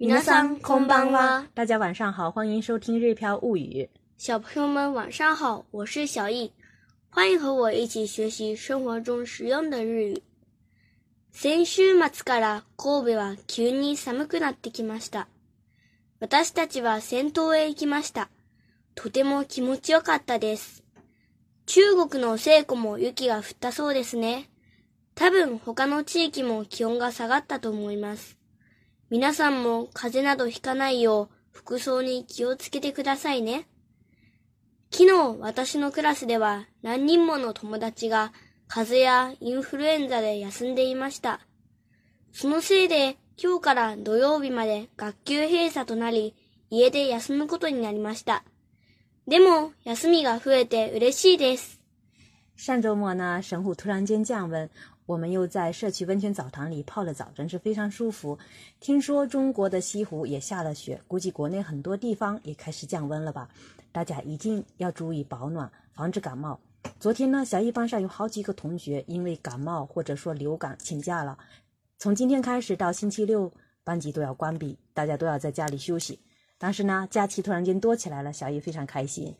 皆さんこんばんは。大家晚上好，欢迎收听《日飘物语》。小朋友们晚上好，我是小易，欢迎和我一起学习生活中实用的日语。先週末から神戸は急に寒くなってきました。私たちは先頭へ行きました。とても気持ちよかったです。中国の聖子も雪が降ったそうですね。多分他の地域も気温が下がったと思います。皆さんも風邪などひかないよう服装に気をつけてくださいね。昨日私のクラスでは何人もの友達が風邪やインフルエンザで休んでいました。そのせいで今日から土曜日まで学級閉鎖となり家で休むことになりました。でも休みが増えて嬉しいです。上周末呢，神户突然间降温，我们又在社区温泉澡堂里泡了澡，真是非常舒服。听说中国的西湖也下了雪，估计国内很多地方也开始降温了吧？大家一定要注意保暖，防止感冒。昨天呢，小艺班上有好几个同学因为感冒或者说流感请假了。从今天开始到星期六，班级都要关闭，大家都要在家里休息。但是呢，假期突然间多起来了，小艺非常开心。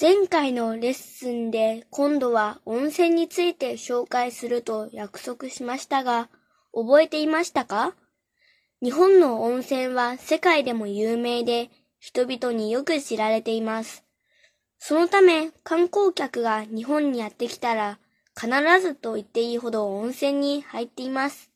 前回のレッスンで今度は温泉について紹介すると約束しましたが、覚えていましたか日本の温泉は世界でも有名で人々によく知られています。そのため観光客が日本にやってきたら必ずと言っていいほど温泉に入っています。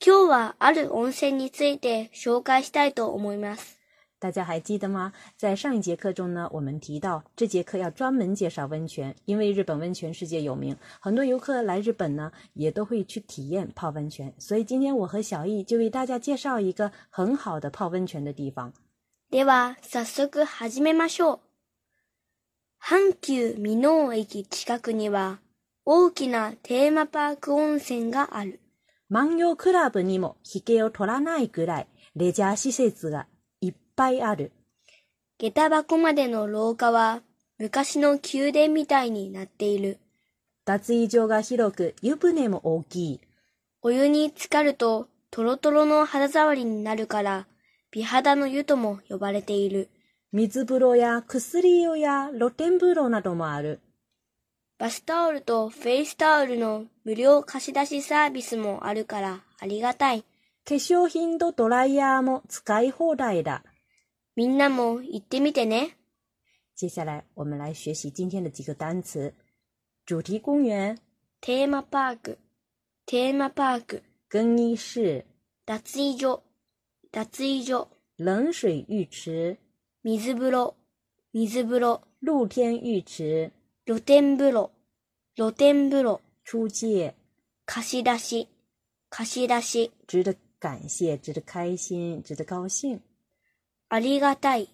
今日はある温泉について紹介したいと思います。大家还记得吗？在上一节课中呢，我们提到这节课要专门介绍温泉，因为日本温泉世界有名，很多游客来日本呢也都会去体验泡温泉。所以今天我和小易就为大家介绍一个很好的泡温泉的地方。では早速始めましょう。阪急三ノ駅近くには大きなテーマパーク温泉がある。クラブにも引けを取らないらいレジャー施設が。ぱいある。下駄箱までの廊下は昔の宮殿みたいになっている。脱衣場が広く湯船も大きい。お湯に浸かるとトロトロの肌触りになるから美肌の湯とも呼ばれている。水風呂や薬湯や露天風呂などもある。バスタオルとフェイスタオルの無料貸し出しサービスもあるからありがたい。化粧品とドライヤーも使い放題だ。みんなも行ってみてね。接下来我们来学习今天的几个单词：主题公园（テーマパーク）、テー p パ r ク、更衣室（脱衣所）、i 衣所、冷水浴池（水浴）、水 o 露天浴池（露天浴）、露天 o 出借（貸し出し）、貸し出し。值得感谢，值得开心，值得高兴。ありがたい、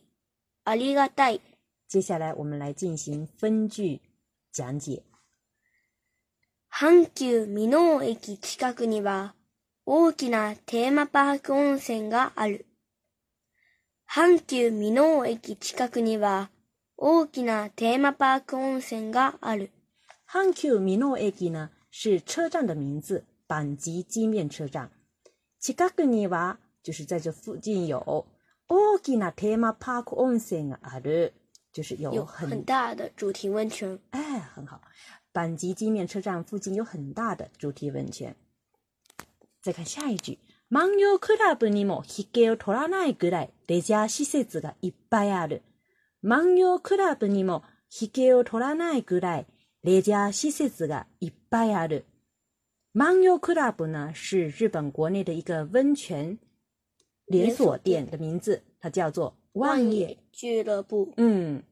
ありがたい。接下来我们来进行分句讲解。阪急美濃駅近くには大きなテーマパーク温泉がある。阪急美濃駅近くには大きなテーマパーク温泉がある。阪急美濃駅呢是车站的名字，阪急机面车站。近くには就是在这附近有。奥吉纳天马 Park 温泉啊，阿的，就是有有很大的主题温泉。哎，很好。板吉金面车站附近有很大的主题温泉。再看下一句，满游クラブにもヒゲを取らないぐらいレジャー施設がいっぱいある。满游クラブにもヒゲを取らないぐらいレジャー施設がいっぱいある。满游クラブ呢，是日本国内的一个温泉。连锁店的名字，它叫做望业俱乐部。嗯，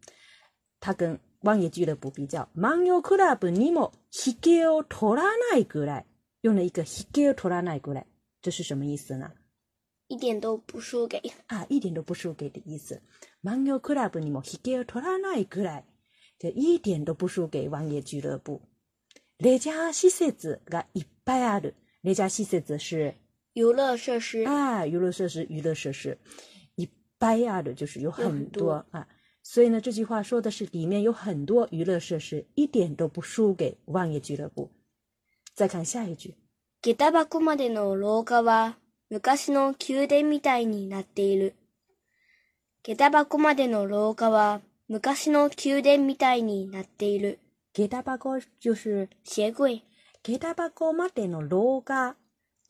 它跟望业俱乐部比较，man yokura b nimo hikyo toranai r 用了一个 hikyo toranai k r a 这是什么意思呢？一点都不输给啊，一点都不输给的意思。man y k u r a b nimo h i k t o a n a i r 就一点都不输给望业俱乐部。レジャー施設がいっぱいある，レジャー施設是。游乐设施啊，游乐设施、娱乐设施，一百亚的就是有很多啊。所以呢，这句话说的是里面有很多娱乐设施，一点都不输给万叶俱乐部。再看下一句，下駄箱までの廊下は昔の宮殿みたいになっている。下駄箱までの廊下は昔の宮殿みたいになっている。下駄箱就是鞋柜。下駄箱までの廊下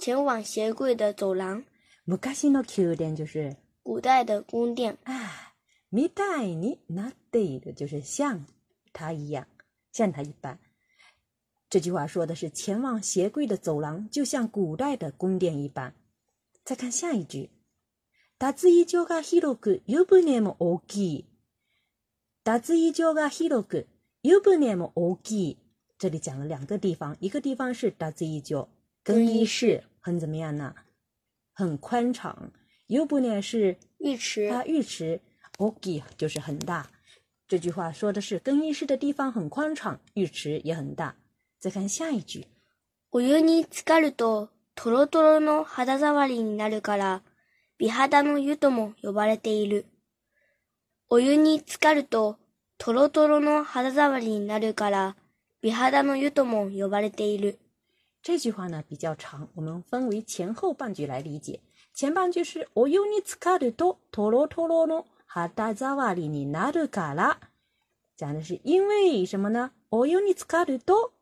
前往鞋柜的走廊，昔卡西诺酒就是古代的宫殿啊。米代尼那对的就是像它一样，像它一般。这句话说的是前往鞋柜的走廊就像古代的宫殿一般。再看下一句，脱衣间が広く、ゆぶも大きい。脱衣间が広く、ゆぶも大きい。这里讲了两个地方，一个地方是脱衣间，更衣室。很怎么样呢？很宽敞。又不呢？是浴池。它浴池 o k 就是很大。这句话说的是更衣室的地方很宽敞，浴池也很大。再看下一句。お湯に浸かるととろとろの肌触りになるから、美肌の湯とも呼ばれている。お湯に浸かるととろとろの肌触りになるから、美肌の湯とも呼ばれている。这句话呢比较长，我们分为前后半句来理解。前半句是“奥尤尼茨卡的多托罗托罗诺哈达扎瓦里尼纳的嘎拉”，讲的是因为什么呢？“奥尤尼茨卡的多”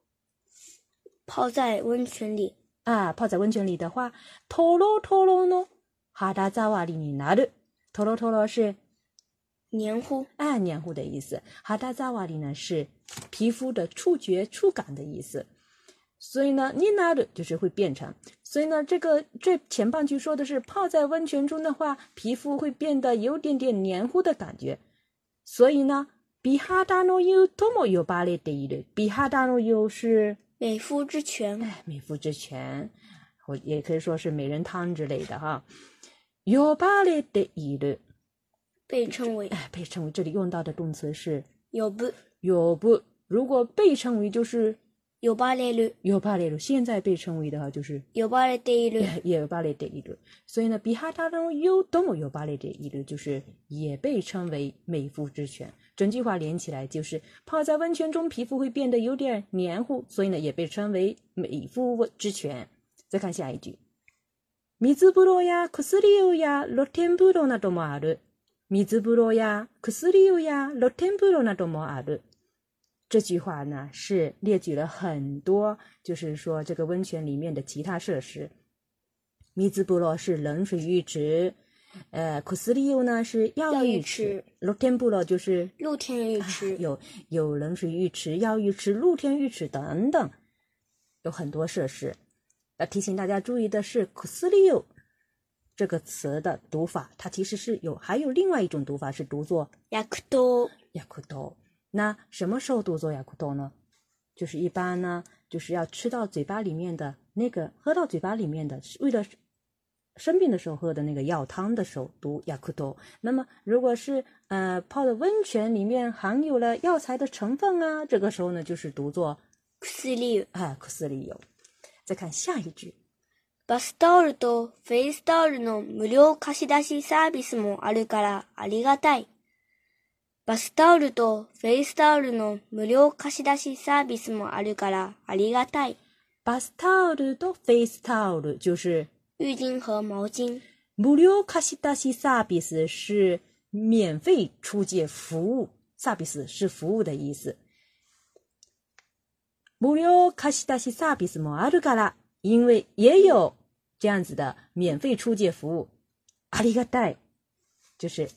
泡在温泉里啊，泡在温泉里的话，“托罗托罗诺哈达扎瓦里尼纳的托罗托罗”是黏糊，哎，黏糊的意思。哈达扎瓦里呢是皮肤的触觉触感的意思。所以呢，你拿着就是会变成。所以呢，这个这前半句说的是泡在温泉中的话，皮肤会变得有点点黏糊的感觉。所以呢，比哈达诺有多么有巴列的一对，比哈达诺有是美肤之泉。哎，美肤之泉，我也可以说是美人汤之类的哈。有巴列的一对，被称为哎，被称为这里用到的动词是有不有不，如果被称为就是。呼ばれる、呼ばれる，现在被称为的哈就是呼ばれている、呼ばれている。所以呢，ビハタの湯でも呼ばれている，就是也被称为美肤之泉。整句话连起来就是泡在温泉中，皮肤会变得有点黏糊，所以呢也被称为美肤之泉。再看下一句，水布罗や薬流や露天布罗などもある。水布罗や薬流や露天布罗などもある。这句话呢是列举了很多，就是说这个温泉里面的其他设施。弥兹部落是冷水浴池，呃，库斯利尤呢是药浴池，露天部落就是露天浴池，有有冷水浴池、药浴池、露天浴池等等，有很多设施。要提醒大家注意的是，库斯利尤这个词的读法，它其实是有还有另外一种读法是读作雅库多，雅库多。那什么时候读作ヤクド呢？就是一般呢，就是要吃到嘴巴里面的那个，喝到嘴巴里面的，为了生病的时候喝的那个药汤的时候读ヤクド。那么如果是呃泡的温泉里面含有了药材的成分啊，这个时候呢就是读作クスリ啊，クスリ有。再看下一句，バスタルドフェイスタルの無料貸し出しサービスもあるからありがたい。バスタオルとフェイスタオルの無料貸し出しサービスもあるからありがたい。バスタオルとフェイスタオル就是浴巾和毛巾。無料貸し出しサービス是免费出借服务，サービス是服务的意思。無料貸し出しサービスもあるから、因为也有这样子的免费出借服务。ありがたい，就是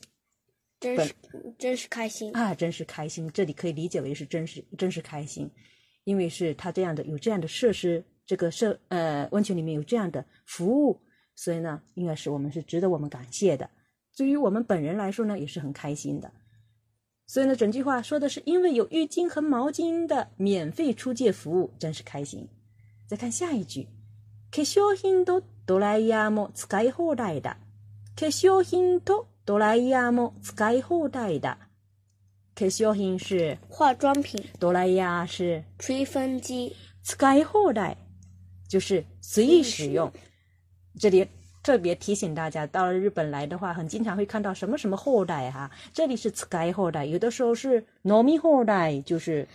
真是开心啊！真是开心，这里可以理解为是真实、真是开心，因为是他这样的有这样的设施，这个设呃温泉里面有这样的服务，所以呢，应该是我们是值得我们感谢的。对于我们本人来说呢，也是很开心的。所以呢，整句话说的是因为有浴巾和毛巾的免费出借服务，真是开心。再看下一句，化粧品とドライヤーも使い放題だ。化粧品と哆啦 A 梦 s k y 货的，可用品是化妆品，哆 a 呀是吹风机，sky 后代。就是随意使用。这里特别提醒大家，到了日本来的话，很经常会看到什么什么后代哈，这里是 sky 后代，有的时候是 nomi 就是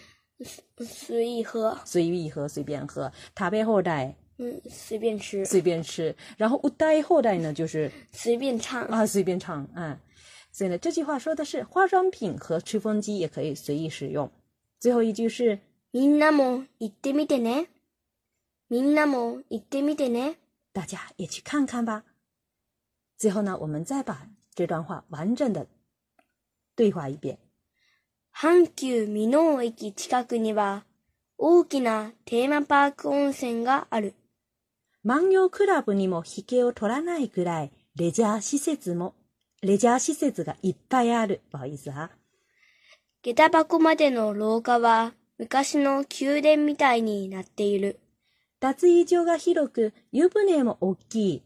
随意喝，随意喝，随便喝 t a b 代。嗯，随便吃，随便吃。然后，后代后代呢，就是随便唱啊，随便唱。嗯，所以呢，这句话说的是化妆品和吹风机也可以随意使用。最后一句是，みんなも行ってみてね，みんなも行ってみてね，大家也去看看吧。最后呢，我们再把这段话完整的对话一遍。阪急三ノ駅近くには大きなテーマパーク温泉がある。万葉クラブにも引けを取らないくらいレジャー施設も、レジャー施設がいっぱいある、バイザー。下駄箱までの廊下は昔の宮殿みたいになっている。脱衣所が広く湯船も大きい。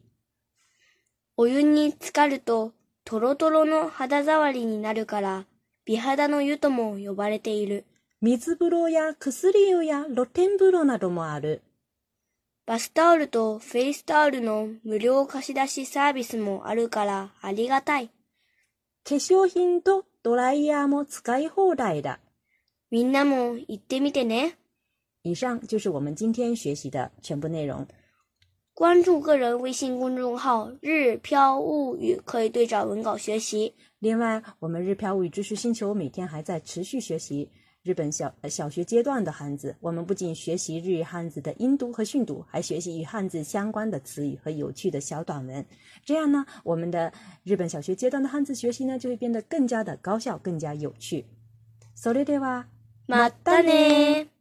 お湯に浸かるとトロトロの肌触りになるから美肌の湯とも呼ばれている。水風呂や薬湯や露天風呂などもある。バスタオルとフェイスタオルの無料貸し出しサービスもあるからありがたい。化粧品とドライヤーも使い放題だ。みんなも行ってみてね。以上就是我们今天学习的全部内容。关注个人微信公众号“日飘物语”，可以对照文稿学习。另外，我们“日飘物语知识星球”每天还在持续学习。日本小小学阶段的汉字，我们不仅学习日语汉字的音读和训读，还学习与汉字相关的词语和有趣的小短文。这样呢，我们的日本小学阶段的汉字学习呢，就会变得更加的高效，更加有趣。s o で e d i ね。a